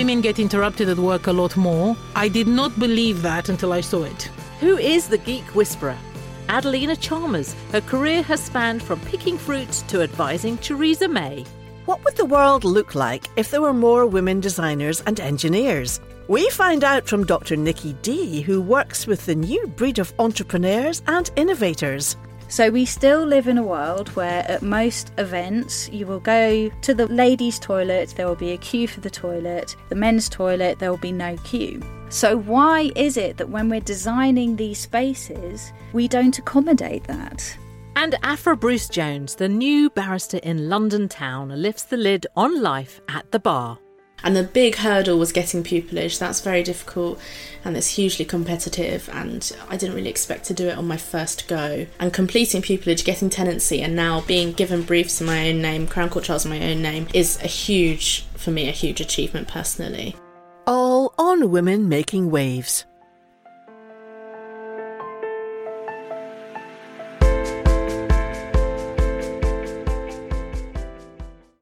women get interrupted at work a lot more. I did not believe that until I saw it. Who is the Geek Whisperer? Adelina Chalmers. Her career has spanned from picking fruit to advising Theresa May. What would the world look like if there were more women designers and engineers? We find out from Dr. Nikki D, who works with the new breed of entrepreneurs and innovators. So we still live in a world where at most events you will go to the ladies' toilet, there will be a queue for the toilet, the men's toilet, there will be no queue. So why is it that when we're designing these spaces, we don't accommodate that? And Afra Bruce Jones, the new barrister in London town, lifts the lid on life at the bar. And the big hurdle was getting pupillage. That's very difficult and it's hugely competitive. And I didn't really expect to do it on my first go. And completing pupillage, getting tenancy, and now being given briefs in my own name, Crown Court Trials in my own name, is a huge, for me, a huge achievement personally. All on Women Making Waves.